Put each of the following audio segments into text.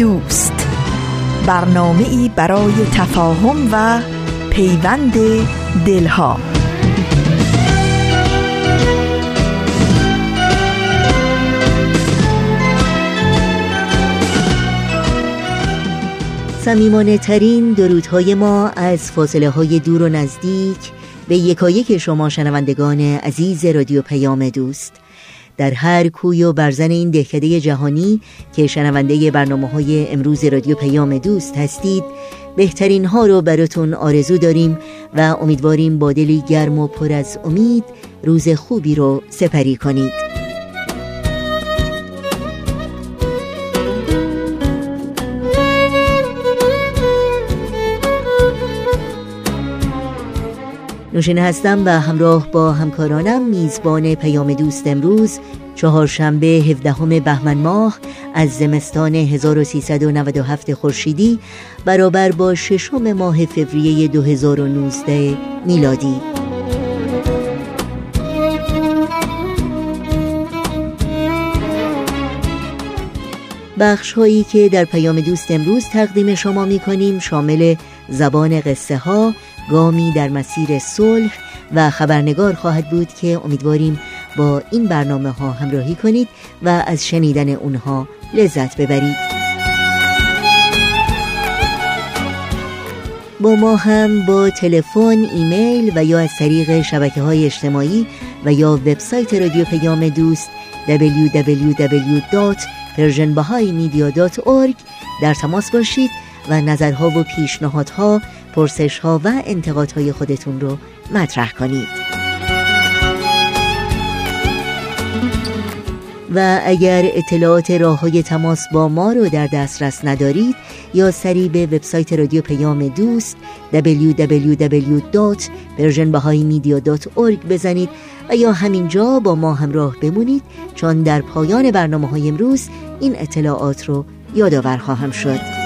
دوست. برنامه ای برای تفاهم و پیوند دلها. سمیمانه ترین درودهای ما از فاصله های دور و نزدیک به یکایک شما شنوندگان عزیز رادیو پیام دوست. در هر کوی و برزن این دهکده جهانی که شنونده برنامه های امروز رادیو پیام دوست هستید بهترین ها رو براتون آرزو داریم و امیدواریم با دلی گرم و پر از امید روز خوبی رو سپری کنید. نوشین هستم و همراه با همکارانم میزبان پیام دوست امروز چهارشنبه 17 بهمن ماه از زمستان 1397 خورشیدی برابر با ششم ماه فوریه 2019 میلادی. بخش هایی که در پیام دوست امروز تقدیم شما می کنیم شامل زبان قصه ها گامی در مسیر صلح و خبرنگار خواهد بود که امیدواریم با این برنامه ها همراهی کنید و از شنیدن اونها لذت ببرید. با ما هم با تلفن، ایمیل و یا از طریق شبکه های اجتماعی و یا وبسایت رادیو پیام دوست www.persianbahaimedia.org در تماس باشید و نظرها و پیشنهادها پرسش ها و انتقادهای خودتون رو مطرح کنید. و اگر اطلاعات راه های تماس با ما رو در دسترس ندارید یا سری به وبسایت رادیو پیام دوست www.persianbahaimedia.org بزنید و یا همینجا با ما همراه بمونید چون در پایان برنامه های امروز این اطلاعات رو یادآور خواهم شد.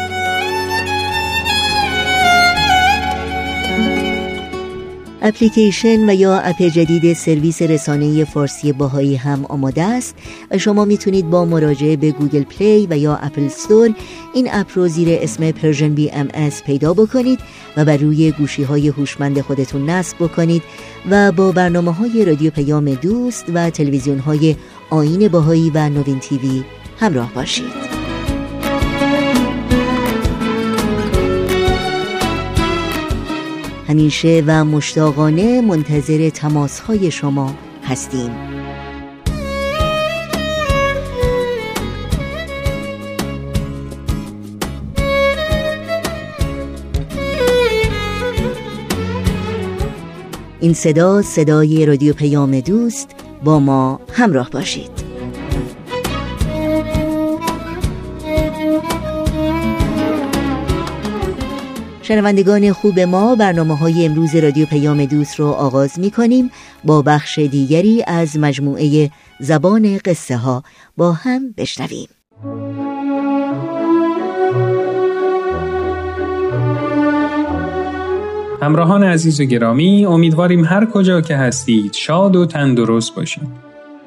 اپلیکیشن و یا app جدید سرویس رسانه فارسی بهائی هم آماده است. و شما می‌تونید با مراجعه به Google Play و یا Apple Store این app رو زیر اسم Persian BMS پیدا بکنید و بر روی گوشی های هوشمند خودتون نصب بکنید و با برنامه های رادیو پیام دوست و تلویزیون های آین باهایی و نوین تیوی همراه باشید. همیشه و مشتاقانه منتظر های شما هستیم. این صدا صدای رادیو پیام دوست با ما همراه باشید. شنوندگان خوب ما برنامه های امروز رادیو پیام دوست رو آغاز می کنیم با بخش دیگری از مجموعه زبان قصه ها با هم بشنویم. همراهان عزیز و گرامی امیدواریم هر کجا که هستید شاد و تندرست باشید.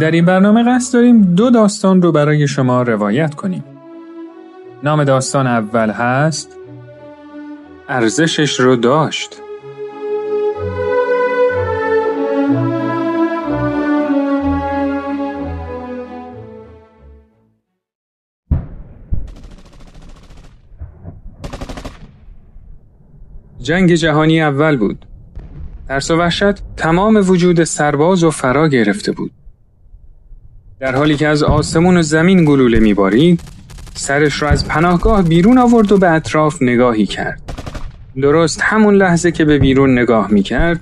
در این برنامه قصد داریم دو داستان رو برای شما روایت کنیم. نام داستان اول هست ارزشش رو داشت. جنگ جهانی اول بود. ترس و وحشت تمام وجود سرباز و فرا گرفته بود. در حالی که از آسمون و زمین گلوله میبارید سرش را از پناهگاه بیرون آورد و به اطراف نگاهی کرد. درست همون لحظه که به بیرون نگاه می‌کرد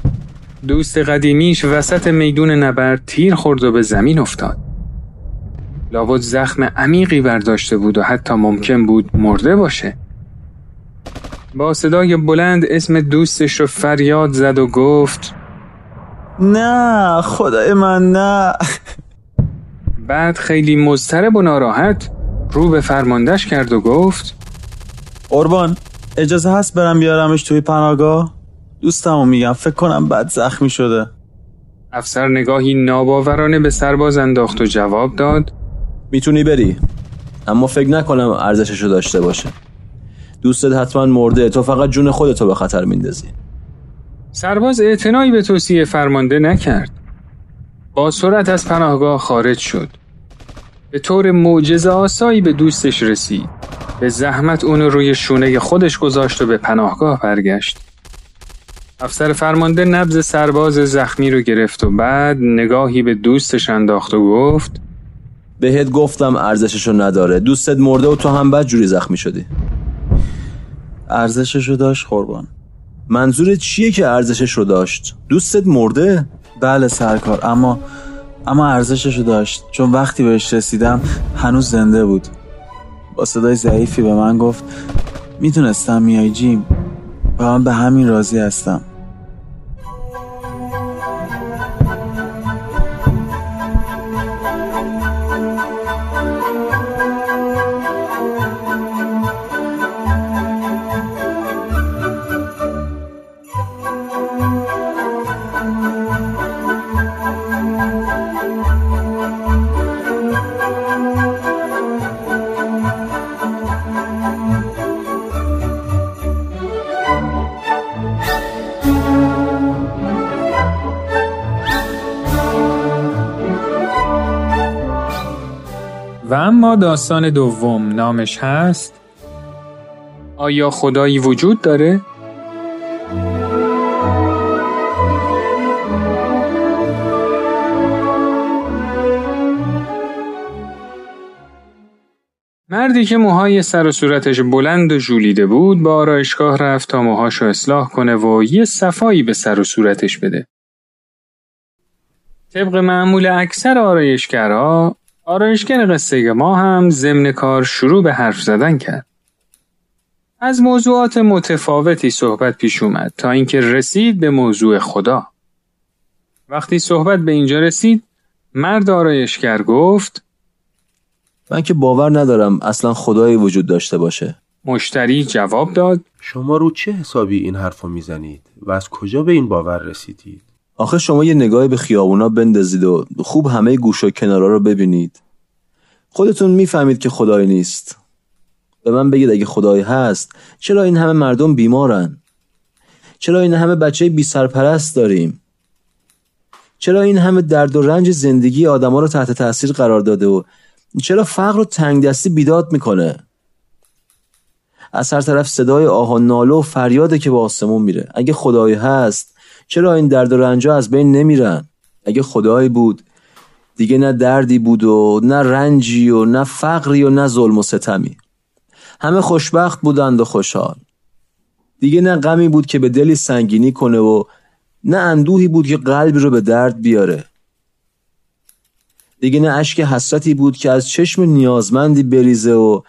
دوست قدیمیش وسط میدون نبرد تیر خورد و به زمین افتاد. لابد زخم عمیقی برداشته بود و حتی ممکن بود مرده باشه. با صدای بلند اسم دوستش رو فریاد زد و گفت نه خدای من نه. بعد خیلی مضطرب و ناراحت رو به فرماندهش کرد و گفت قربان اجازه هست برم بیارمش توی پناهگاه؟ دوستمو میگم فکر کنم بد زخمی شده. افسر نگاهی ناباورانه به سرباز انداخت و جواب داد می‌تونی بری اما فکر نکنم ارزششو داشته باشه. دوستت حتما مرده تو فقط جون خودتو به خطر میندازی. سرباز اعتنایی به توصیه فرمانده نکرد. با سرعت از پناهگاه خارج شد. به طور معجزه آسایی به دوستش رسید. به زحمت اونو روی شونه خودش گذاشت و به پناهگاه برگشت. افسر فرمانده نبز سرباز زخمی رو گرفت و بعد نگاهی به دوستش انداخت و گفت بهت گفتم ارزششو نداره. دوستت مرده و تو هم بد جوری زخمی شدی. ارزششو داشت قربان. منظورت چیه که ارزشش رو داشت؟ دوستت مرده؟ بله سرکار اما اما ارزششو داشت. چون وقتی بهش رسیدم هنوز زنده بود. با صدای ضعیفی به من گفت می‌تونستم میای جیم. و من به همین راضی هستم. داستان دوم نامش هست آیا خدایی وجود داره؟ مردی که موهای سر و صورتش بلند و ژولیده بود با آرایشگاه رفت تا موهاشو اصلاح کنه و یه صفایی به سر و صورتش بده. طبق معمول اکثر آرایشگرها آرایشگر قصه ما هم ضمن کار شروع به حرف زدن کرد. از موضوعات متفاوتی صحبت پیش اومد تا اینکه رسید به موضوع خدا. وقتی صحبت به اینجا رسید مرد آرایشگر گفت من که باور ندارم اصلا خدایی وجود داشته باشه مشتری جواب داد شما رو چه حسابی این حرفو می‌زنید و از کجا به این باور رسیدید آخه شما یه نگاهی به خیابونا بندازید و خوب همه گوش و کنارا رو ببینید. خودتون می‌فهمید که خدایی نیست. به من بگید اگه خدایی هست چرا این همه مردم بیمارن؟ چرا این همه بچه بی سرپرست داریم؟ چرا این همه درد و رنج زندگی آدما رو تحت تاثیر قرار داده و چرا فقر و تنگ دستی بیداد می‌کنه؟ از هر طرف صدای آه و ناله و فریاده که به آسمون میره. اگه خدایی هست چرا این درد و رنجا از بین نمیرن؟ اگه خدایی بود دیگه نه دردی بود و نه رنجی و نه فقری و نه ظلم و ستمی. همه خوشبخت بودند و خوشحال. دیگه نه غمی بود که به دلی سنگینی کنه و نه اندوهی بود که قلبی رو به درد بیاره. دیگه نه اشک حسرتی بود که از چشم نیازمندی بریزه و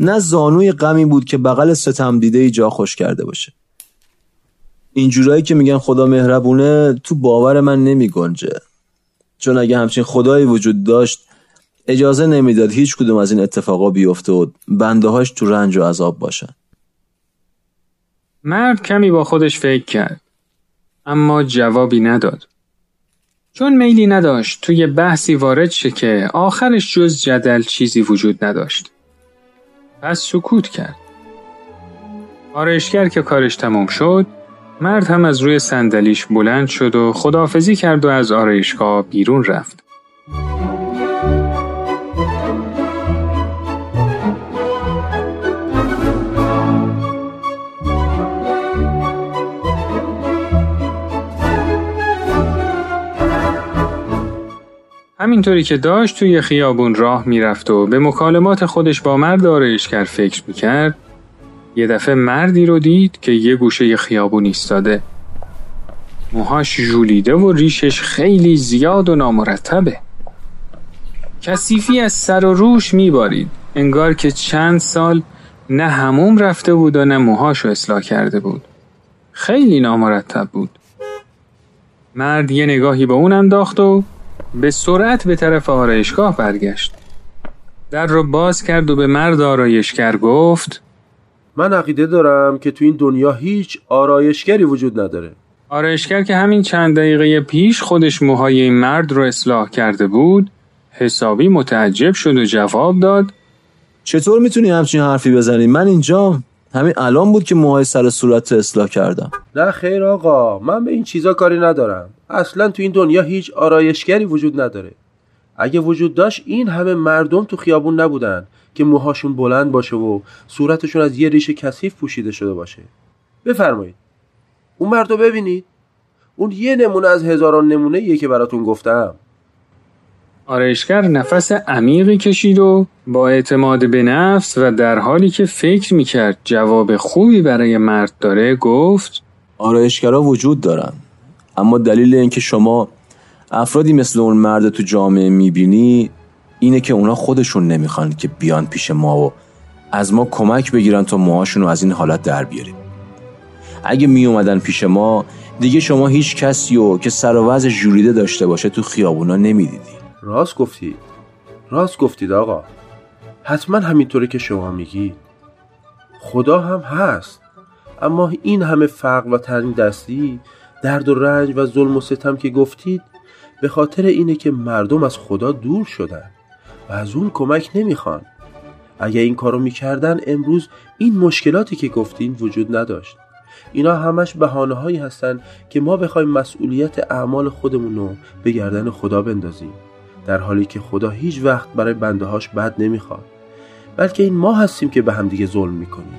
نه زانوی غمی بود که بغل ستم دیده جا خوش کرده باشه. این جورایی که میگن خدا مهربونه تو باور من نمی گنجه. چون اگه همچین خدایی وجود داشت اجازه نمی‌داد هیچ کدوم از این اتفاقا بیفته و بنده هاش تو رنج و عذاب باشن. مرد کمی با خودش فکر کرد اما جوابی نداد. چون میلی نداشت توی بحثی وارد شه که آخرش جز جدل چیزی وجود نداشت. پس سکوت کرد. آرایشگر که کارش تمام شد مرد هم از روی صندلیش بلند شد و خداحافظی کرد و از آرایشگاه بیرون رفت. همینطوری که داشت توی خیابون راه می‌رفت و به مکالمات خودش با مرد آرایشگر فکر می‌کرد یه دفعه مردی رو دید که یه گوشه خیابون ایستاده. موهاش ژولیده و ریشش خیلی زیاد و نامرتبه. کثیفی از سر و روش میبارید. انگار که چند سال نه هموم رفته بود و نه موهاشو اصلاح کرده بود. خیلی نامرتب بود. مرد یه نگاهی به اون انداخت و به سرعت به طرف آرایشگاه برگشت. در رو باز کرد و به مرد آرایشگر گفت من عقیده دارم که تو این دنیا هیچ آرایشگری وجود نداره. آرایشگر که همین چند دقیقه پیش خودش موهای این مرد رو اصلاح کرده بود حسابی متعجب شد و جواب داد چطور می‌تونی همچین حرفی بزنی؟ من اینجا همین الان بود که موهای سر صورت اصلاح کردم. نه خیر آقا من به این چیزا کاری ندارم. اصلا تو این دنیا هیچ آرایشگری وجود نداره. اگه وجود داشت این همه مردم تو خیابون نبودن. که موهاشون بلند باشه و صورتشون از یه ریش کثیف پوشیده شده باشه. بفرمایید. اون مرد رو ببینید. اون یه نمونه از هزاران نمونه ایه که براتون گفتم. آرایشگر نفس عمیقی کشید و با اعتماد به نفس و در حالی که فکر می‌کرد جواب خوبی برای مرد داره گفت آرایشگرها وجود دارن اما دلیل اینکه شما افرادی مثل اون مرد تو جامعه می‌بینی اینه که اونا خودشون نمی‌خوان که بیان پیش ما و از ما کمک بگیرن تا موهاشون رو از این حالت در بیاریم. اگه می اومدن پیش ما دیگه شما هیچ کسی و که سر و وضع جوریده داشته باشه تو خیابونا نمی‌دیدی. راست گفتید راست گفتید آقا. حتما همینطوره که شما میگید خدا هم هست. اما این همه فقر و تنگ دستی درد و رنج و ظلم و ستم که گفتید به خاطر اینه که مردم از خدا دور شدن. و از اون کمک نمی‌خوان. اگه این کارو می‌کردن امروز این مشکلاتی که گفتین وجود نداشت. اینا همش بهانه هایی هستن که ما بخوایم مسئولیت اعمال خودمون رو به گردن خدا بندازیم. در حالی که خدا هیچ وقت برای بنده هاش بد نمی‌خواد. بلکه این ما هستیم که به همدیگه ظلم می‌کنیم.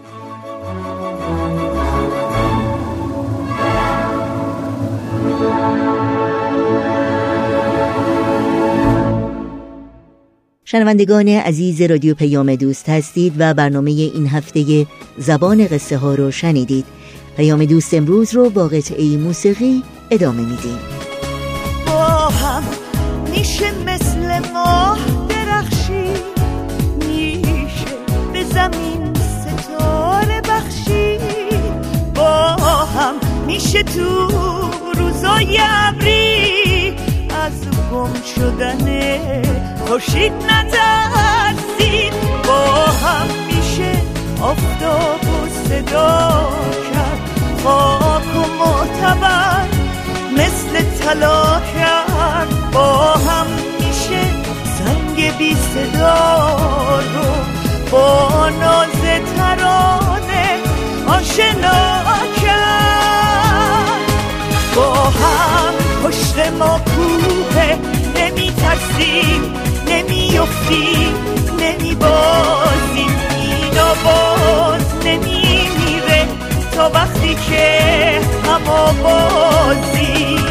شنوندگان عزیز رادیو پیام دوست هستید و برنامه این هفته زبان قصه ها رو شنیدید. پیام دوست امروز رو با قطعه موسیقی ادامه میدیم. با هم میشه مثل ماه درخشی میشه به زمین ستاره بخشی با هم میشه تو روزای ابری. از گم شدن. خورشید نترسید. با هم میشه آفتاب و صدا کرد. خاک و معتبر مثل طلا کرد. با هم میشه زنگ بی صدا رو با ناز ترانه آشنا کرد. با هم پشت ما کوه نمی ترسیم نمیفتیم نمیبازیم اینا باز نمیمیره تا وقتی که هما بازیم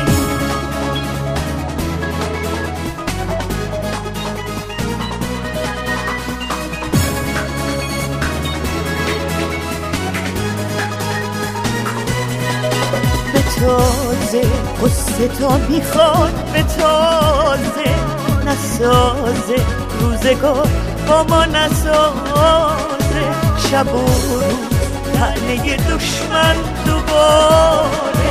به تازه قصه تا می‌خواد به تازه نسازه روزگار با ما نسازه. شب و روز تنه دشمن دوباره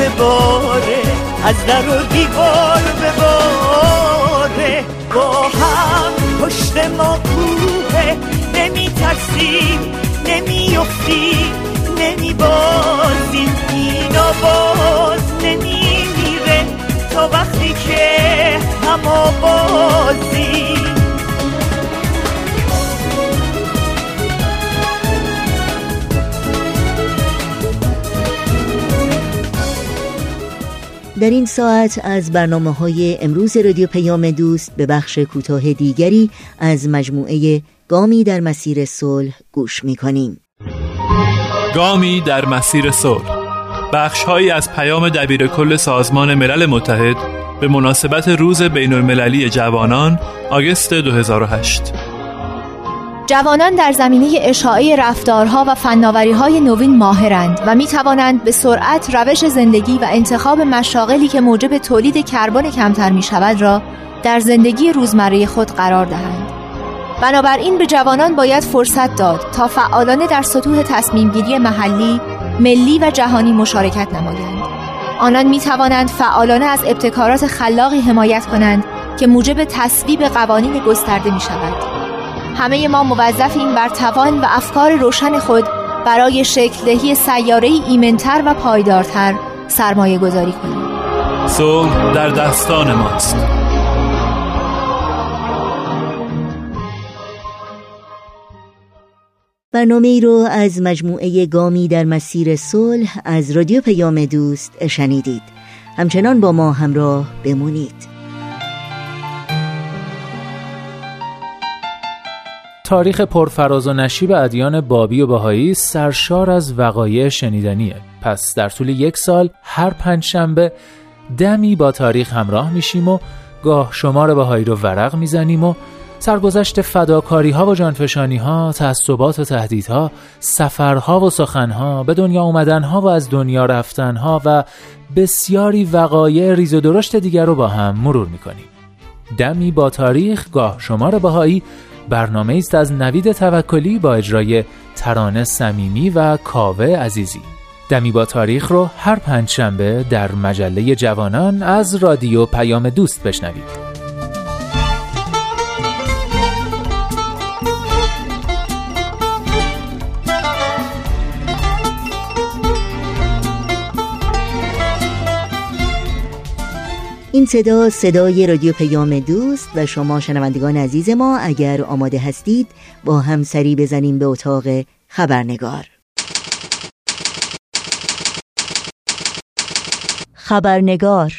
بباره از در و دیوار بباره با هم پشت ما کوه نمی ترسیم نمی افتیم نمی بازیم. اینا باز نمی میره تا وقت در این ساعت از برنامه های امروز رادیو پیام دوست به بخش کوتاه دیگری از مجموعه گامی در مسیر صلح گوش می کنیم. گامی در مسیر صلح بخش هایی از پیام دبیر کل سازمان ملل متحد به مناسبت روز بین المللی جوانان آگست 2008 جوانان در زمینه اشاعه رفتارها و فناوری‌های نوین ماهرند و می توانند به سرعت روش زندگی و انتخاب مشاغلی که موجب تولید کربن کمتر می شود را در زندگی روزمره خود قرار دهند. بنابراین به جوانان باید فرصت داد تا فعالانه در سطوح تصمیمگیری محلی، ملی و جهانی مشارکت نمایند. آنان می توانند فعالانه از ابتکارات خلاقی حمایت کنند که موجب تصویب قوانین گسترده می شود. همه ما موظفیم بر توان و افکار روشن خود برای شکل دهی سیاره ایمنتر و پایدارتر سرمایه گذاری کنیم. صلح در دستان ماست. برنامه ای رو از مجموعه گامی در مسیر صلح از رادیو پیام دوست شنیدید. همچنان با ما همراه بمونید. تاریخ پرفراز و نشیب ادیان بابی و بهایی سرشار از وقایع شنیدنیه پس در طول یک سال هر پنج شنبه دمی با تاریخ همراه میشیم و گاه شمار بهایی رو ورق می‌زنیم و سرگذشت فداکاری ها و جانفشانی ها، تعصبات و تهدیدها، سفرها و سخنها، به دنیا اومدن ها و از دنیا رفتن ها و بسیاری وقایع ریز و درشت دیگر رو با هم مرور می‌کنیم. دمی با تاریخ گاه شمار بهایی برنامه است از نوید توکلی با اجرای ترانه صمیمی و کاوه عزیزی. دمی با تاریخ رو هر پنجشنبه در مجله جوانان از رادیو پیام دوست بشنوید. این صدا صدای رادیو پیام دوست و شما شنوندگان عزیز ما اگر آماده هستید با هم سری بزنیم به اتاق خبرنگار. خبرنگار.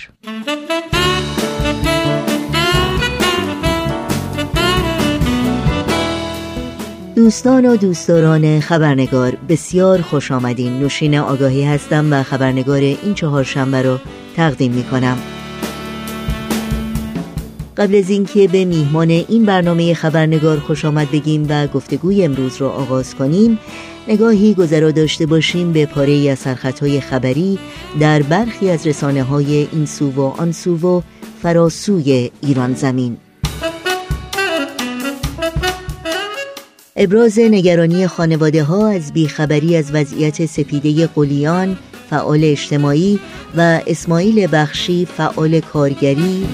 دوستان و دوستداران خبرنگار بسیار خوش آمدین. نوشین آگاهی هستم و خبرنگار این چهار شنبه رو تقدیم می کنم قبل از اینکه به میهمان این برنامه خبرنگار خوش آمد بگیم و گفتگوی امروز را آغاز کنیم نگاهی گذرا داشته باشیم به پاره از سرخطهای خبری در برخی از رسانه های این سو و آن سو و فراسوی ایران زمین. ابراز نگرانی خانواده ها از بیخبری از وضعیت سپیده قلیان فعال اجتماعی و اسماعیل بخشی فعال کارگری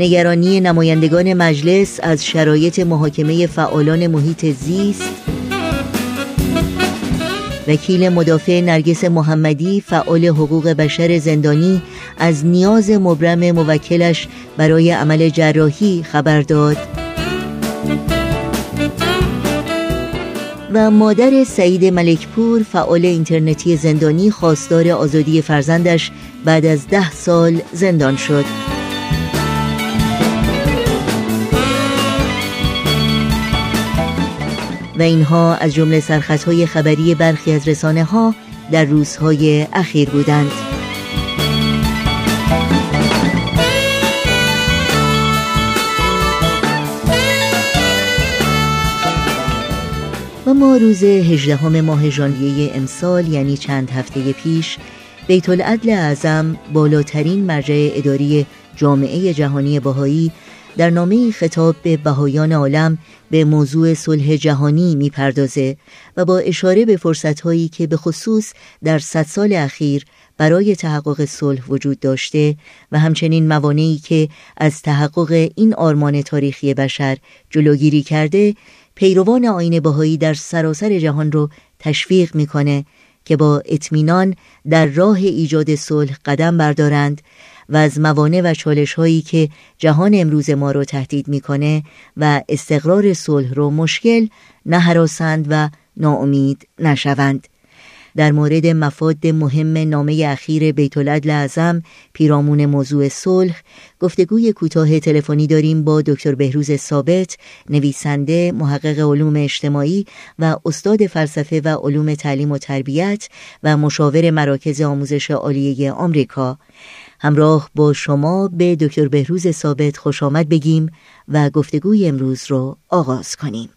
نگرانی نمایندگان مجلس از شرایط محاکمه فعالان محیط زیست. وکیل مدافع نرگس محمدی فعال حقوق بشر زندانی از نیاز مبرم موکلش برای عمل جراحی خبر داد. و مادر سعید ملکپور فعال اینترنتی زندانی خواستار آزادی فرزندش بعد از ده سال زندان شد. و اینها از جمله سرخطهای خبری برخی از رسانه ها در روزهای اخیر بودند. و ما روز 18 ماه ژانویه امسال یعنی چند هفته پیش بیت العدل اعظم بالاترین مرجع اداری جامعه جهانی بهایی در نامه خطاب به بهایان عالم به موضوع صلح جهانی می‌پردازه و با اشاره به فرصتهایی که به خصوص در صد سال اخیر برای تحقق صلح وجود داشته و همچنین موانعی که از تحقق این آرمان تاریخی بشر جلوگیری کرده پیروان آین بهایی در سراسر جهان رو تشویق می‌کنه که با اطمینان در راه ایجاد صلح قدم بردارند و از موانع و چالش هایی که جهان امروز ما رو تهدید می‌کنه و استقرار صلح رو مشکل نه و ناامید نشوند. در مورد مفاد مهم نامه اخیر بیت العدل اعظم پیرامون موضوع صلح گفتگوی کوتاه تلفنی داریم با دکتر بهروز ثابت نویسنده محقق علوم اجتماعی و استاد فلسفه و علوم تعلیم و تربیت و مشاور مراکز آموزش عالیه آمریکا. همراه با شما به دکتر بهروز ثابت خوش آمد بگیم و گفتگوی امروز رو آغاز کنیم.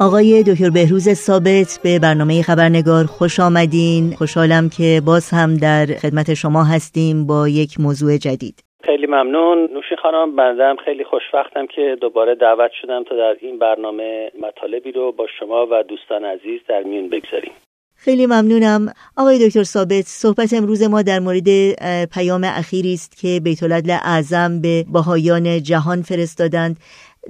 آقای دکتر بهروز ثابت به برنامه خبرنگار خوش آمدین. خوشحالم که باز هم در خدمت شما هستیم با یک موضوع جدید. خیلی ممنون. نوشی خانم بندم خیلی خوشوقتم که دوباره دعوت شدم تا در این برنامه مطالبی رو با شما و دوستان عزیز در میون بگذاریم. خیلی ممنونم. آقای دکتر ثابت صحبت امروز ما در مورد پیام اخیری است که بیت اعظم به باهایان جهان فرستادند.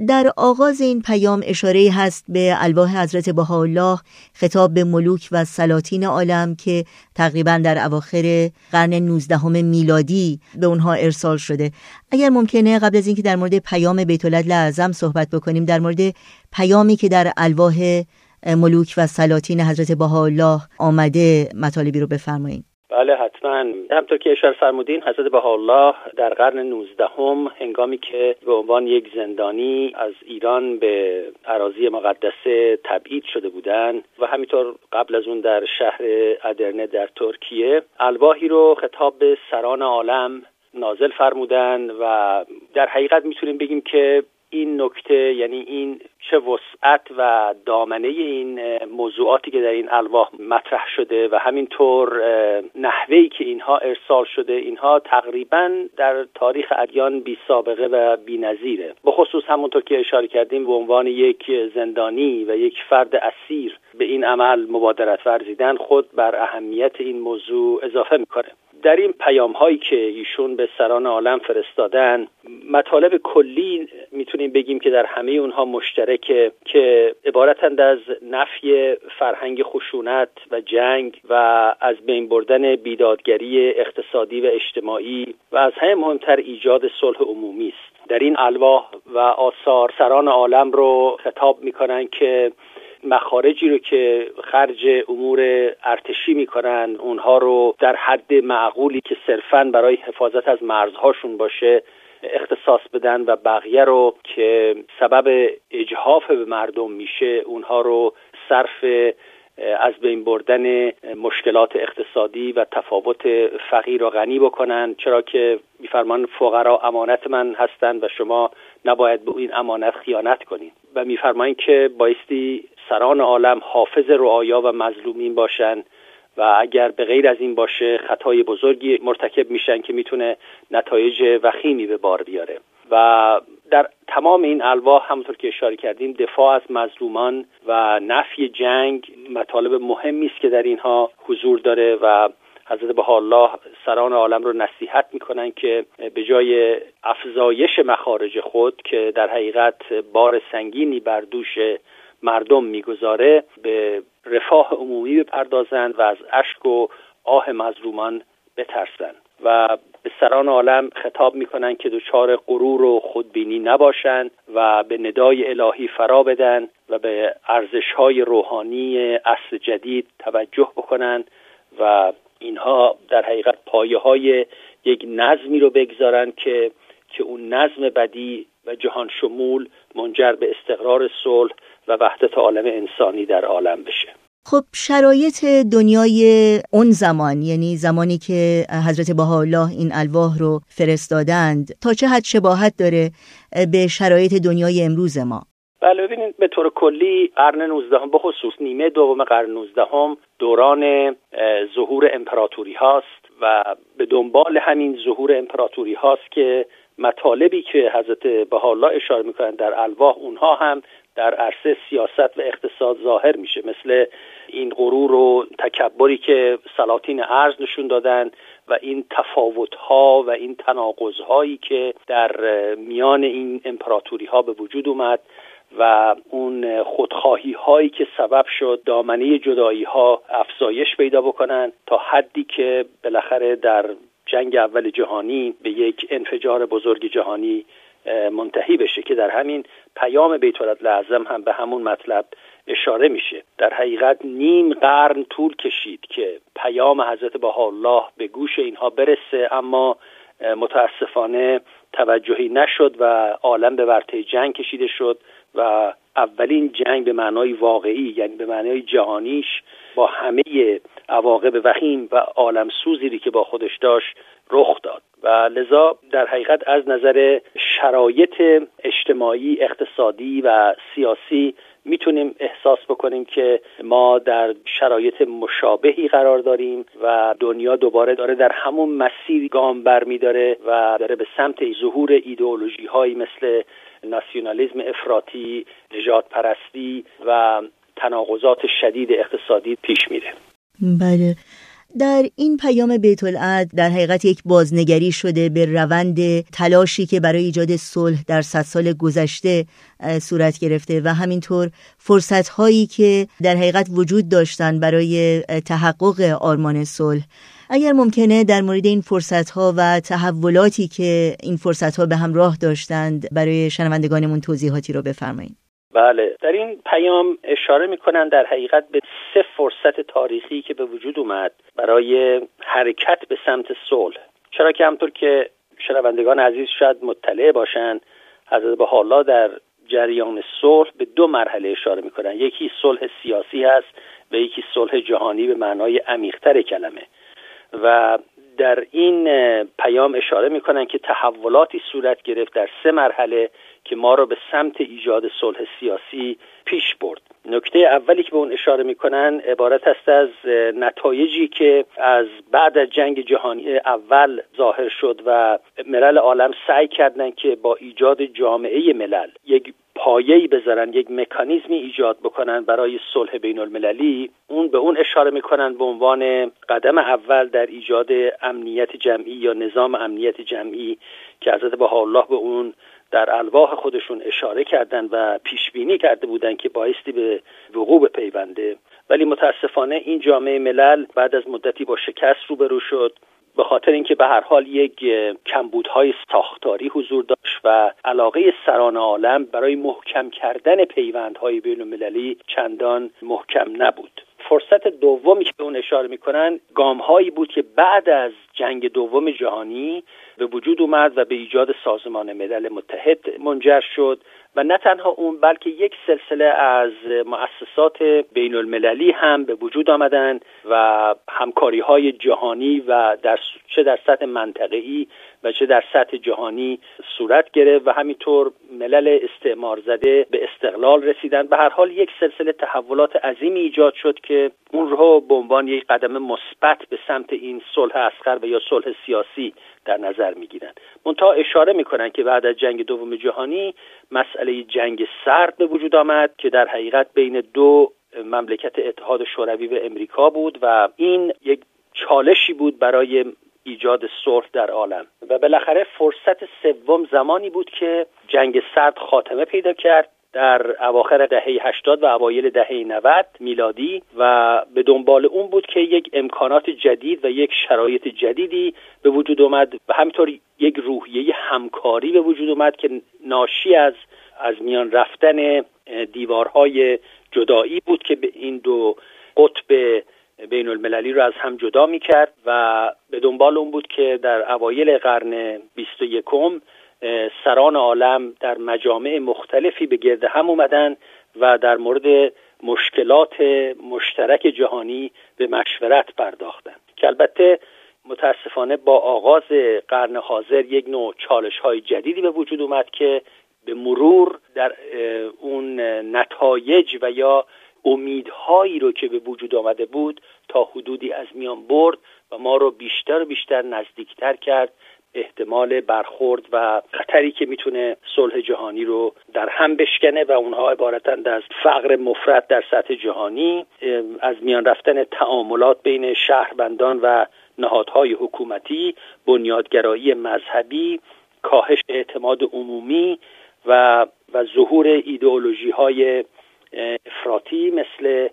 در آغاز این پیام اشاره هست به الواح حضرت بهاءالله خطاب به ملوک و سلاطین عالم که تقریبا در اواخر قرن 19 میلادی به اونها ارسال شده. اگر ممکنه قبل از اینکه در مورد پیام بیت اعظم صحبت بکنیم در مورد پیامی که در الواح ملوک و سلاطین حضرت بهاءالله آمده مطالبی رو بفرمایید بله حتما همطور که اشاره فرمودین حضرت الله در قرن 19 هم هنگامی که به عنوان یک زندانی از ایران به عراضی مقدسه تبعید شده بودند و همینطور قبل از اون در شهر ادرنه در ترکیه الواحی رو خطاب به سران عالم نازل فرمودن و در حقیقت می‌تونیم بگیم که این نکته یعنی این چه وسعت و دامنه این موضوعاتی که در این الواح مطرح شده و همینطور نحوهی که اینها ارسال شده اینها تقریبا در تاریخ ادیان بی سابقه و بی نظیره. بخصوص همونطور که اشاره کردیم به عنوان یک زندانی و یک فرد اسیر به این عمل مبادرت ورزیدن خود بر اهمیت این موضوع اضافه می‌کنه. در این پیام هایی که ایشون به سران عالم فرستادن مطالب کلی می‌تونیم بگیم که در همه اونها مشترکه که عبارتند از نفی فرهنگ خشونت و جنگ و از بین بردن بیدادگری اقتصادی و اجتماعی و از همه مهمتر ایجاد صلح عمومی است. در این الواح و آثار سران عالم رو خطاب می‌کنن که مخارجی رو که خرج امور ارتشی می‌کنن اونها رو در حد معقولی که صرفا برای حفاظت از مرزهاشون باشه اختصاص بدن و بقیه رو که سبب اجهاف به مردم میشه اونها رو صرف از بین بردن مشکلات اقتصادی و تفاوت فقیر و غنی بکنن. چرا که میفرمان فقرا امانت من هستند و شما نباید به این امانت خیانت کنید. و میفرمایند که بایستی سران عالم حافظ رعایا و مظلومین باشند و اگر به غیر از این باشه خطای بزرگی مرتکب میشن که می‌تونه نتایج وخیمی به بار بیاره. و در تمام این الواح همونطور که اشاره کردیم دفاع از مظلومان و نفی جنگ مطالب مهمی است که در اینها حضور داره و حضرت الله سران عالم رو نصیحت می‌کنن که به جای افزایش مخارج خود که در حقیقت بار سنگینی بر دوش مردم می‌گذاره به رفاه عمومی بپردازند و از اشک و آه مظلومان بترسند. و به سران عالم خطاب می‌کنن که دچار غرور و خودبینی نباشند و به ندای الهی فرا بدن و به ارزش های روحانی اصل جدید توجه بکنند و اینها در حقیقت پایه های یک نظمی رو بگذارن که که اون نظم بدی و جهان شمول منجر به استقرار صلح و وحدت عالم انسانی در عالم بشه. خب شرایط دنیای اون زمان یعنی زمانی که حضرت بهاءالله این الواح رو فرستادند تا چه حد شباهت داره به شرایط دنیای امروز ما؟ بله ببینید به طور کلی قرن 19 به خصوص نیمه دوم قرن 19 دوران ظهور امپراتوری هاست و به دنبال همین ظهور امپراتوری هاست که مطالبی که حضرت بهاءالله اشاره می‌کنند در الواح اونها هم در عرصه سیاست و اقتصاد ظاهر میشه. مثل این غرور و تکبری که سلاطین ارز نشون دادن و این تفاوت ها و این تناقض هایی که در میان این امپراتوری ها به وجود اومد و اون خودخواهی هایی که سبب شد دامنه جدایی ها افزایش پیدا بکنن تا حدی که بالاخره در جنگ اول جهانی به یک انفجار بزرگ جهانی منتهی بشه که در همین پیام بیت لعظم هم به همون مطلب اشاره میشه. در حقیقت نیم قرن طول کشید که پیام حضرت الله به گوش اینها برسه اما متاسفانه توجهی نشد و عالم به ورطه جنگ کشیده شد و اولین جنگ به معنای واقعی یعنی به معنای جهانیش با همه عواقب وخیم و عالم سوزی که با خودش داشت رخ داد. و لذا در حقیقت از نظر شرایط اجتماعی اقتصادی و سیاسی می‌تونیم احساس بکنیم که ما در شرایط مشابهی قرار داریم و دنیا دوباره داره در همون مسیر گام برمیداره و داره به سمت ظهور ایدئولوژی هایی مثل ناسیونالیزم افراطی، نجات پرستی و تناقضات شدید اقتصادی پیش میره. بله. در این پیام بیت در حقیقت یک بازنگری شده به روند تلاشی که برای ایجاد صلح در صد سال گذشته صورت گرفته و همینطور فرصت هایی که در حقیقت وجود داشتن برای تحقق آرمان صلح. اگر ممکنه در مورد این فرصت ها و تحولاتی که این فرصت ها به همراه داشتند برای شنوندگانمون توضیحاتی رو بفرمایید بله در این پیام اشاره می‌کنن در حقیقت به سه فرصت تاریخی که به وجود اومد برای حرکت به سمت صلح. چرا که همطور که شنوندگان عزیز شاید مطلع باشند حضرت حالا در جریان صلح به دو مرحله اشاره می‌کنن یکی صلح سیاسی هست و یکی صلح جهانی به معنای عمیقتر کلمه. و در این پیام اشاره می‌کنن که تحولاتی صورت گرفت در سه مرحله که ما را به سمت ایجاد صلح سیاسی پیش برد. نکته اولی که به اون اشاره می‌کنن عبارت است از نتایجی که از بعد از جنگ جهانی اول ظاهر شد و ملل عالم سعی کردند که با ایجاد جامعه ملل یک پایه‌ای بذارن یک مکانیزمی ایجاد بکنن برای صلح بین المللی اون به اون اشاره می‌کنن به عنوان قدم اول در ایجاد امنیت جمعی یا نظام امنیت جمعی که حضرت الله به اون در الواح خودشون اشاره کردن و پیش بینی کرده بودن که بایستی به وقوع پیونده ولی متاسفانه این جامعه ملل بعد از مدتی با شکست روبرو شد. به خاطر اینکه به هر حال یک کمبودهای ساختاری حضور داشت و علاقه سران عالم برای محکم کردن پیوندهای بین المللی چندان محکم نبود. فرصت دومی که به اون اشاره می‌کنن گامهایی بود که بعد از جنگ دوم جهانی به وجود اومد و به ایجاد سازمان ملل متحد منجر شد. و نه تنها اون بلکه یک سلسله از مؤسسات بین المللی هم به وجود آمدن و همکاری های جهانی و در چه در سطح منطقه‌ای و چه در سطح جهانی صورت گرفت و همینطور ملل استعمار زده به استقلال رسیدن. به هر حال یک سلسله تحولات عظیمی ایجاد شد که اون رو به عنوان یک قدم مثبت به سمت این صلح اسخر و یا صلح سیاسی در نظر می‌گیرن. منتها اشاره می‌کنن که بعد از جنگ دوم جهانی مسئله جنگ سرد به وجود آمد که در حقیقت بین دو مملکت اتحاد شوروی و امریکا بود و این یک چالشی بود برای ایجاد صلح در عالم. و بالاخره فرصت سوم زمانی بود که جنگ سرد خاتمه پیدا کرد. در اواخر دهه 80 و اوایل دهه 90 میلادی و به دنبال اون بود که یک امکانات جدید و یک شرایط جدیدی به وجود اومد و همینطور یک روحیه همکاری به وجود اومد که ناشی از از میان رفتن دیوارهای جدایی بود که به این دو قطب بین المللی رو از هم جدا می کرد و به دنبال اون بود که در اوایل قرن 21 سران عالم در مجامع مختلفی به گرد هم اومدن و در مورد مشکلات مشترک جهانی به مشورت پرداختند که البته متاسفانه با آغاز قرن حاضر یک نوع چالش های جدیدی به وجود اومد که به مرور در اون نتایج و یا امیدهایی رو که به وجود آمده بود تا حدودی از میان برد و ما رو بیشتر و بیشتر نزدیکتر کرد احتمال برخورد و خطری که می‌تونه صلح جهانی رو در هم بشکنه و اونها عبارتند از فقر مفرد در سطح جهانی از میان رفتن تعاملات بین شهروندان و نهادهای حکومتی بنیادگرایی مذهبی کاهش اعتماد عمومی و و ظهور ایدئولوژی های افراطی مثل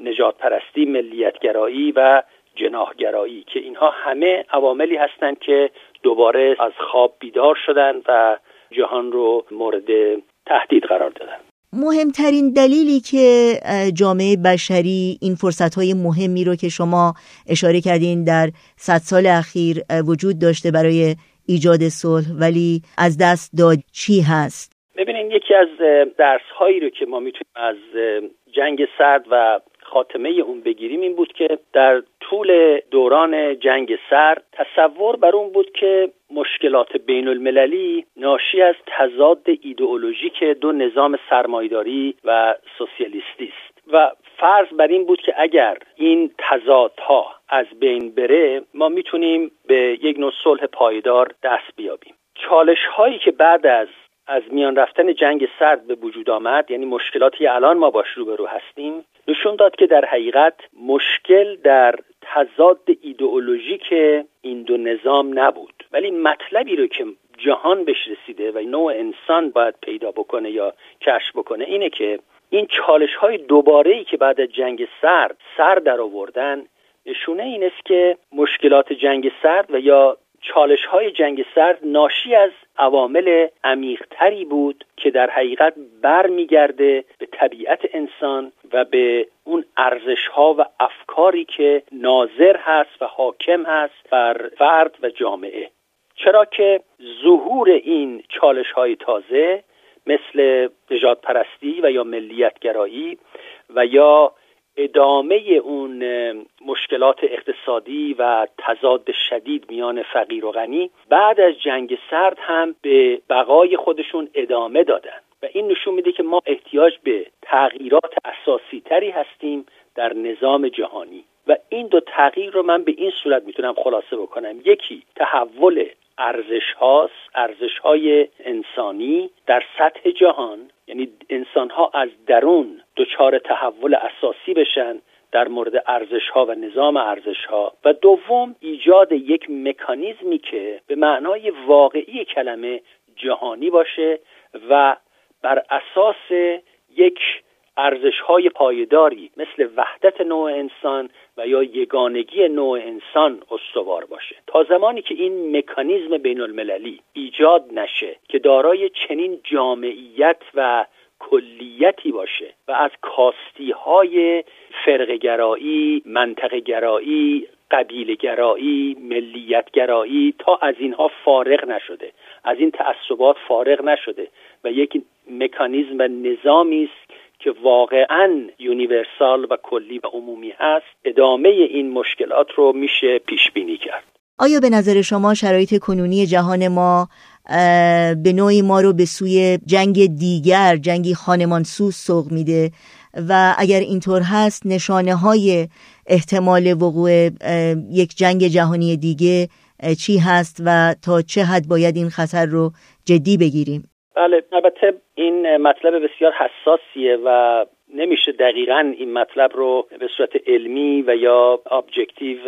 نجات پرستی ملیتگرایی و جناهگرایی که اینها همه عواملی هستند که دوباره از خواب بیدار شدن و جهان رو مورد تهدید قرار دادن مهمترین دلیلی که جامعه بشری این فرصتهای مهمی رو که شما اشاره کردین در صد سال اخیر وجود داشته برای ایجاد صلح ولی از دست داد چی هست؟ ببینید یکی از درس هایی رو که ما می‌تونیم از جنگ سرد و خاتمه اون بگیریم این بود که در طول دوران جنگ سرد تصور بر اون بود که مشکلات بین المللی ناشی از تضاد ایدئولوژیک دو نظام سرمایداری و سوسیالیستی است. و فرض بر این بود که اگر این تضادها از بین بره ما می‌تونیم به یک نوع صلح پایدار دست بیابیم. چالش هایی که بعد از از میان رفتن جنگ سرد به وجود آمد یعنی مشکلاتی الان ما باش روبرو هستیم نشون داد که در حقیقت مشکل در تضاد ایدئولوژیک این دو نظام نبود. ولی مطلبی رو که جهان بهش رسیده و نوع انسان باید پیدا بکنه یا کشف بکنه اینه که این چالش های دوباره ای که بعد از جنگ سرد سر در آوردن نشونه این است که مشکلات جنگ سرد و یا چالش های جنگ سرد ناشی از عوامل عمیقتری بود که در حقیقت برمیگرده به طبیعت انسان و به اون ارزش ها و افکاری که ناظر هست و حاکم هست بر فرد و جامعه. چرا که ظهور این چالش های تازه مثل نجات پرستی و یا ملیتگرایی و یا ادامه اون مشکلات اقتصادی و تضاد شدید میان فقیر و غنی بعد از جنگ سرد هم به بقای خودشون ادامه دادن. و این نشون میده که ما احتیاج به تغییرات اساسی تری هستیم در نظام جهانی. و این دو تغییر رو من به این صورت می‌تونم خلاصه بکنم. یکی تحول ارزش هاست ارزش های انسانی در سطح جهان یعنی انسان ها از درون دچار تحول اساسی بشن در مورد ارزش ها و نظام ارزش ها و دوم ایجاد یک مکانیزمی که به معنای واقعی کلمه جهانی باشه و بر اساس یک ارزش های پایداری مثل وحدت نوع انسان و یا یگانگی نوع انسان استوار باشه. تا زمانی که این مکانیزم بین المللی ایجاد نشه که دارای چنین جامعیت و کلیتی باشه و از کاستی های فرقگرایی منطقه قبیل گرایی ملیت گرایی تا از اینها فارغ نشده. از این تعصبات فارغ نشده و یک مکانیزم و نظامی است که واقعا یونیورسال و کلی و عمومی هست ادامه این مشکلات رو میشه پیش بینی کرد. آیا به نظر شما شرایط کنونی جهان ما به نوعی ما رو به سوی جنگ دیگر جنگی خانمانسوز سوق میده؟ و اگر اینطور هست نشانه های احتمال وقوع یک جنگ جهانی دیگه چی هست و تا چه حد باید این خطر رو جدی بگیریم؟ بله البته این مطلب بسیار حساسیه و نمیشه دقیقا این مطلب رو به صورت علمی و یا objective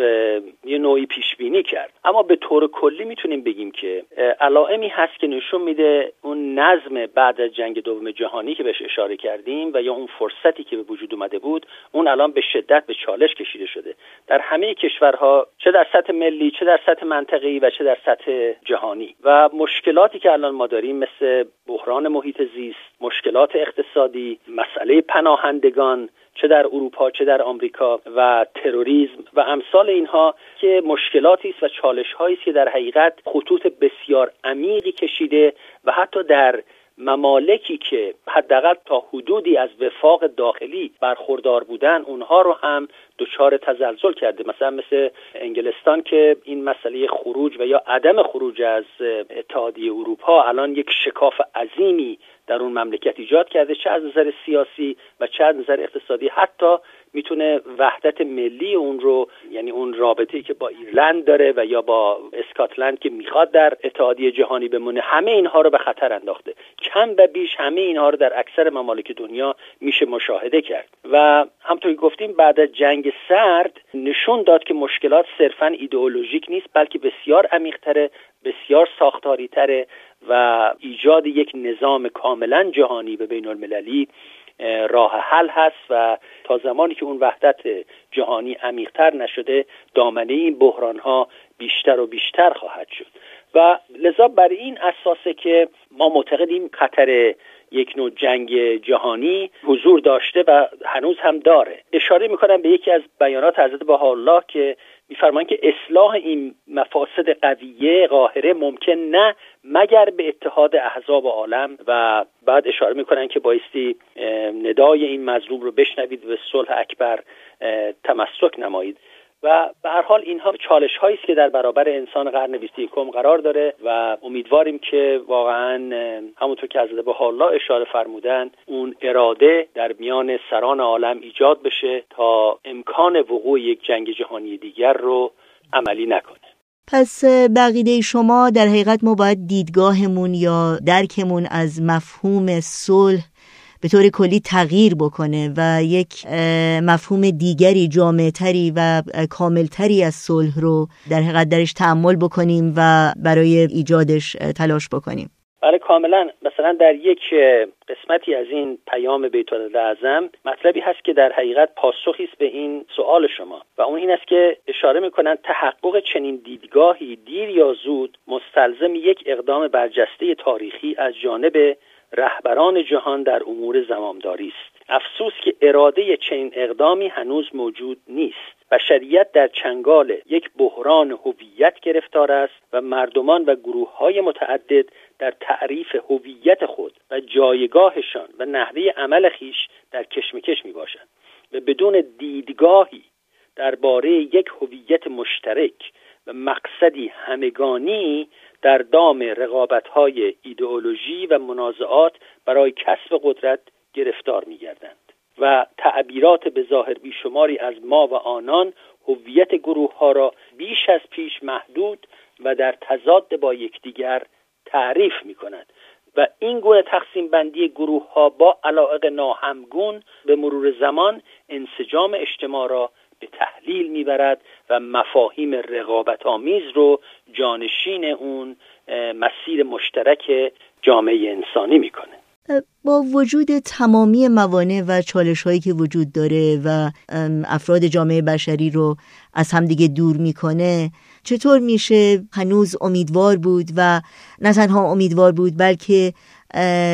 یه نوعی پیش بینی کرد. اما به طور کلی می‌تونیم بگیم که علائمی هست که نشون میده اون نظم بعد از جنگ دوم جهانی که بهش اشاره کردیم و یا اون فرصتی که به وجود اومده بود اون الان به شدت به چالش کشیده شده. در همه کشورها چه در سطح ملی چه در سطح منطقه‌ای و چه در سطح جهانی. و مشکلاتی که الان ما داریم مثل بحران محیط زیست مشکلات اقتصادی مسئله پناهندگان چه در اروپا چه در آمریکا و تروریسم و امثال اینها که مشکلاتی است و چالش است که در حقیقت خطوط بسیار عمیقی کشیده و حتی در ممالکی که حداقل تا حدودی از وفاق داخلی برخوردار بودن اونها رو هم دچار تزلزل کرده. مثلا مثل انگلستان که این مسئله خروج و یا عدم خروج از اتحادیه اروپا الان یک شکاف عظیمی در اون مملکت ایجاد کرده چه از نظر سیاسی و چه از نظر اقتصادی. حتی می‌تونه وحدت ملی اون رو یعنی اون رابطه که با ایرلند داره و یا با اسکاتلند که می‌خواد در اتحادیه جهانی بمونه همه اینها رو به خطر انداخته. کم و بیش همه اینها رو در اکثر ممالک دنیا میشه مشاهده کرد. و همطور گفتیم بعد از جنگ سرد نشون داد که مشکلات صرفا ایدئولوژیک نیست بلکه بسیار عمیقتره بسیار ساختاری تره و ایجاد یک نظام کاملا جهانی به بین المللی راه حل هست و تا زمانی که اون وحدت جهانی عمیقتر نشده دامنه این بحران ها بیشتر و بیشتر خواهد شد. و لذا بر این اساسه که ما معتقدیم خطر یک نوع جنگ جهانی حضور داشته و هنوز هم داره. اشاره می‌کنم به یکی از بیانات حضرت الله که میفرمایند که اصلاح این مفاسد قویه قاهره ممکن نه مگر به اتحاد احزاب عالم. و بعد اشاره می‌کنن که بایستی ندای این مظلوم رو بشنوید و به صلح اکبر تمسک نمایید. و به هر حال اینها چالش هایی است که در برابر انسان قرن 21 قرار داره و امیدواریم که واقعا همونطور که به الله اشاره فرمودن اون اراده در میان سران عالم ایجاد بشه تا امکان وقوع یک جنگ جهانی دیگر رو عملی نکنه. پس بقیده شما در حقیقت ما باید دیدگاهمون یا درکمون از مفهوم صلح به طور کلی تغییر بکنه و یک مفهوم دیگری جامعتری و کاملتری از صلح رو در حقیقت درش تعمل بکنیم و برای ایجادش تلاش بکنیم. بله کاملا. مثلا در یک قسمتی از این پیام بیت اعظم مطلبی هست که در حقیقت پاسخی است به این سوال شما و اون این است که اشاره می‌کنن تحقق چنین دیدگاهی دیر یا زود مستلزم یک اقدام برجسته تاریخی از جانب رهبران جهان در امور زمامداری است. افسوس که اراده چنین اقدامی هنوز موجود نیست بشریت در چنگال یک بحران هویت گرفتار است و مردمان و گروه های متعدد در تعریف هویت خود و جایگاهشان و نحوه عمل خیش در کشمکش می باشند و بدون دیدگاهی درباره یک هویت مشترک و مقصدی همگانی در دام های ایدئولوژی و منازعات برای کسب قدرت گرفتار میگردند و تعبیرات به ظاهر بیشماری از ما و آنان هویت گروه ها را بیش از پیش محدود و در تضاد با یکدیگر تعریف می کند و این گونه تقسیم بندی گروه ها با علاقه ناهمگون به مرور زمان انسجام اجتماع را به تحلیل می‌برد و مفاهیم رقابت آمیز رو جانشین اون مسیر مشترک جامعه انسانی می‌کنه. با وجود تمامی موانع و چالش هایی که وجود داره و افراد جامعه بشری رو از همدیگه دور می‌کنه چطور میشه؟ هنوز امیدوار بود و نه تنها امیدوار بود بلکه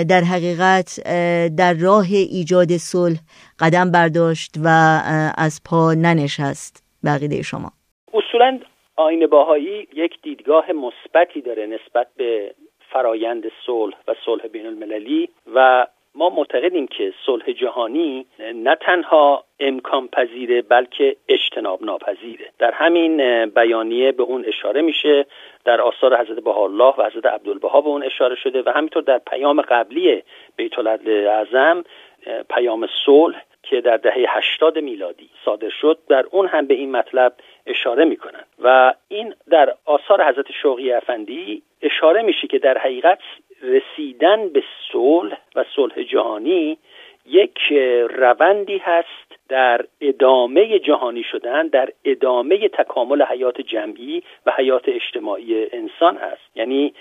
در حقیقت در راه ایجاد صلح قدم برداشت و از پا ننشست. بقیده شما. اصولا آین باهایی یک دیدگاه مثبتی داره نسبت به فرایند صلح و صلح بین المللی و ما معتقدیم که صلح جهانی نه تنها امکان پذیره بلکه اجتناب ناپذیره. در همین بیانیه به اون اشاره میشه در آثار حضرت الله و حضرت عبدالبها به اون اشاره شده و همینطور در پیام قبلی بیت اعظم پیام صلح که در دهه 80 میلادی صادر شد در اون هم به این مطلب اشاره می‌کنن و این در آثار حضرت شوقی افندی اشاره میشه که در حقیقت رسیدن به صلح و صلح جهانی یک روندی هست در ادامه جهانی شدن در ادامه تکامل حیات جمعی و حیات اجتماعی انسان هست. یعنی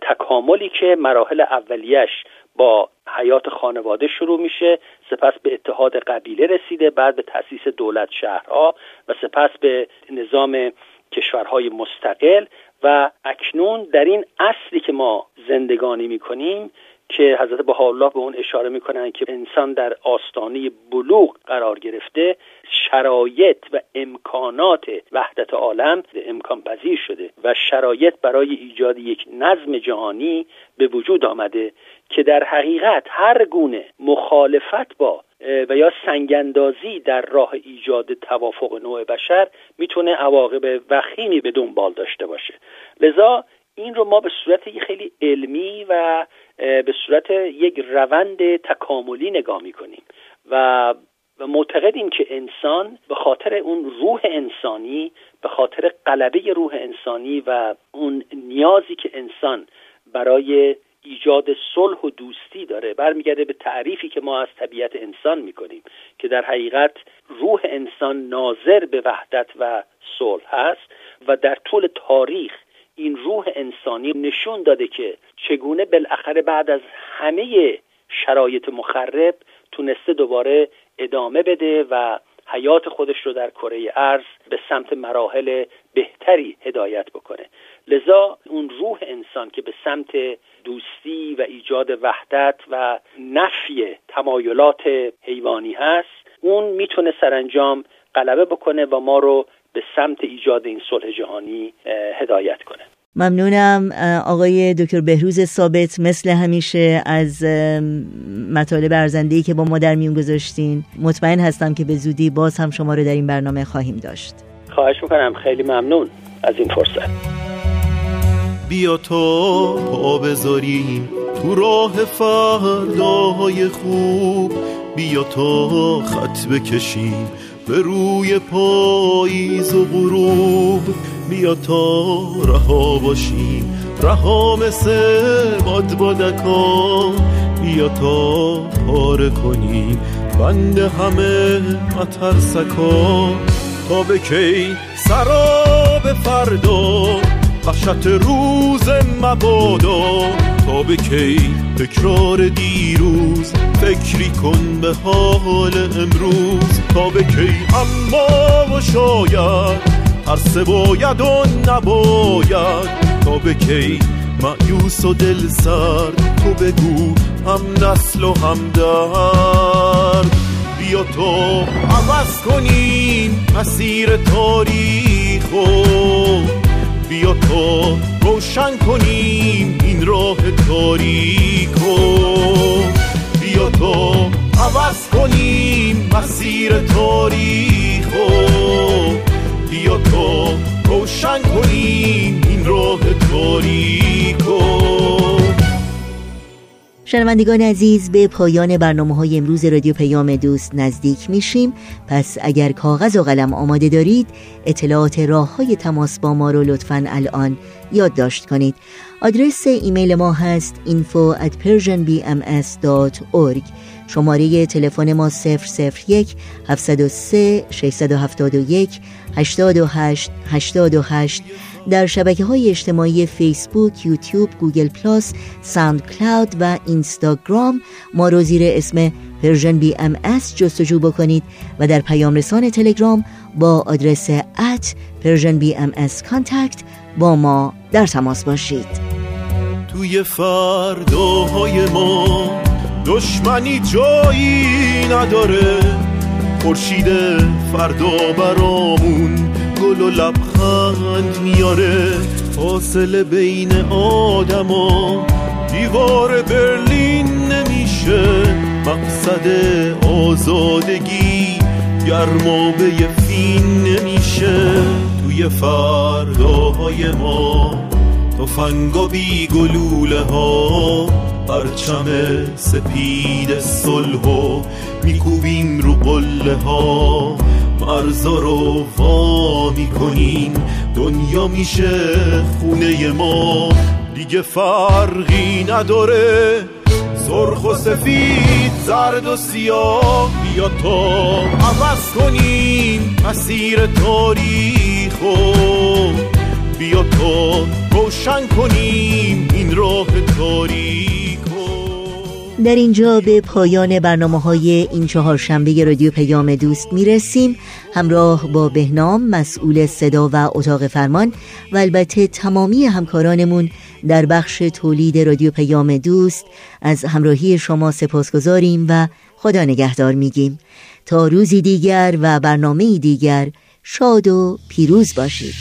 تکاملی که مراحل اولیش با حیات خانواده شروع میشه سپس به اتحاد قبیله رسیده بعد به تاسیس دولت شهرها و سپس به نظام کشورهای مستقل و اکنون در این اصلی که ما زندگانی می‌کنیم که حضرت الله به اون اشاره می‌کنن که انسان در آستانه بلوغ قرار گرفته شرایط و امکانات وحدت عالم امکان پذیر شده و شرایط برای ایجاد یک نظم جهانی به وجود آمده که در حقیقت هر گونه مخالفت با و یا سنگندازی در راه ایجاد توافق نوع بشر می‌تونه عواقب وخیمی به دنبال داشته باشه. لذا این رو ما به صورت خیلی علمی و به صورت یک روند تکاملی نگاه می‌کنیم. و و معتقدیم که انسان به خاطر اون روح انسانی به خاطر قلبه روح انسانی و اون نیازی که انسان برای ایجاد صلح و دوستی داره برمیگرده به تعریفی که ما از طبیعت انسان می‌کنیم که در حقیقت روح انسان ناظر به وحدت و صلح هست و در طول تاریخ این روح انسانی نشون داده که چگونه بالاخره بعد از همه شرایط مخرب تونسته دوباره ادامه بده و حیات خودش رو در کره ارز به سمت مراحل بهتری هدایت بکنه. لذا اون روح انسان که به سمت دوستی و ایجاد وحدت و نفی تمایلات حیوانی هست اون می‌تونه سرانجام غلبه بکنه و ما رو به سمت ایجاد این صلح جهانی هدایت کنه. ممنونم آقای دکتر بهروز ثابت. مثل همیشه از مطالب ارزندهی که با ما در میون گذاشتین مطمئن هستم که به زودی باز هم شما رو در این برنامه خواهیم داشت. خواهش می‌کنم. خیلی ممنون از این فرصت. بیا تا پا بذاریم تو راه فرداهای خوب. بیا تا خط بکشیم به روی پاییز و غروب بیا تا رها باشیم. رها مثل باد بادکا بیا تا پاره کنیم. بند همه مترسکا تا به کی سراب فردا. وحشت روز مبادا. تا به کی تکرار دیروز. فکری کن به حال امروز تا به کی اما و شاید هر باید و نباید تا به کی معیوس و دل سرد تو بگو هم نسل و هم درد بیا تو عوض کنیم مسیر تاریخو بیا تو روشن کنیم این راه تاریکو بیا تو عوض کنیم مسیر تاریخو بیا تو روشن کنیم این راه تاریکو شنوندگان عزیز به پایان برنامه های امروز رادیو پیام دوست نزدیک میشیم. پس اگر کاغذ و قلم آماده دارید اطلاعات راه های تماس با ما رو لطفا الان یادداشت کنید. آدرس ایمیل ما هست info at persianbms.org شماره تلفن ما 001 703 671 828 828 در شبکه های اجتماعی Facebook، YouTube، Google Plus، SoundCloud و Instagram ما رو زیر اسم Persian BMS جستجو بکنید و در پیام رسان تلگرام با آدرس at Persian BM contact با ما در تماس باشید. توی فرداهای ما دشمنی جایی نداره. خورشید فردا برامون گل و لبخند میاره فاصله بین آدما دیوار برلین نمیشه مقصد آزادگی گرمابه فین نمیشه توی فرداهای ما تفنگا بی گلوله ها پرچم سپید صلح و میکوبیم رو قله ها مرزا رو وا می‌کنیم دنیا میشه خونه ما. دیگه فرقی نداره. سرخ و سفید زرد و سیاه. بیا تا عوض کنیم مسیر تاریخو بیا تا روشن کنیم این راه تاریک در اینجا به پایان برنامه های این چهار شنبه رادیو پیام دوست می‌رسیم. همراه با بهنام مسئول صدا و اتاق فرمان و البته تمامی همکارانمون در بخش تولید رادیو پیام دوست از همراهی شما سپاسگزاریم و خدا نگهدار میگیم. تا روزی دیگر و برنامه دیگر شاد و پیروز باشید.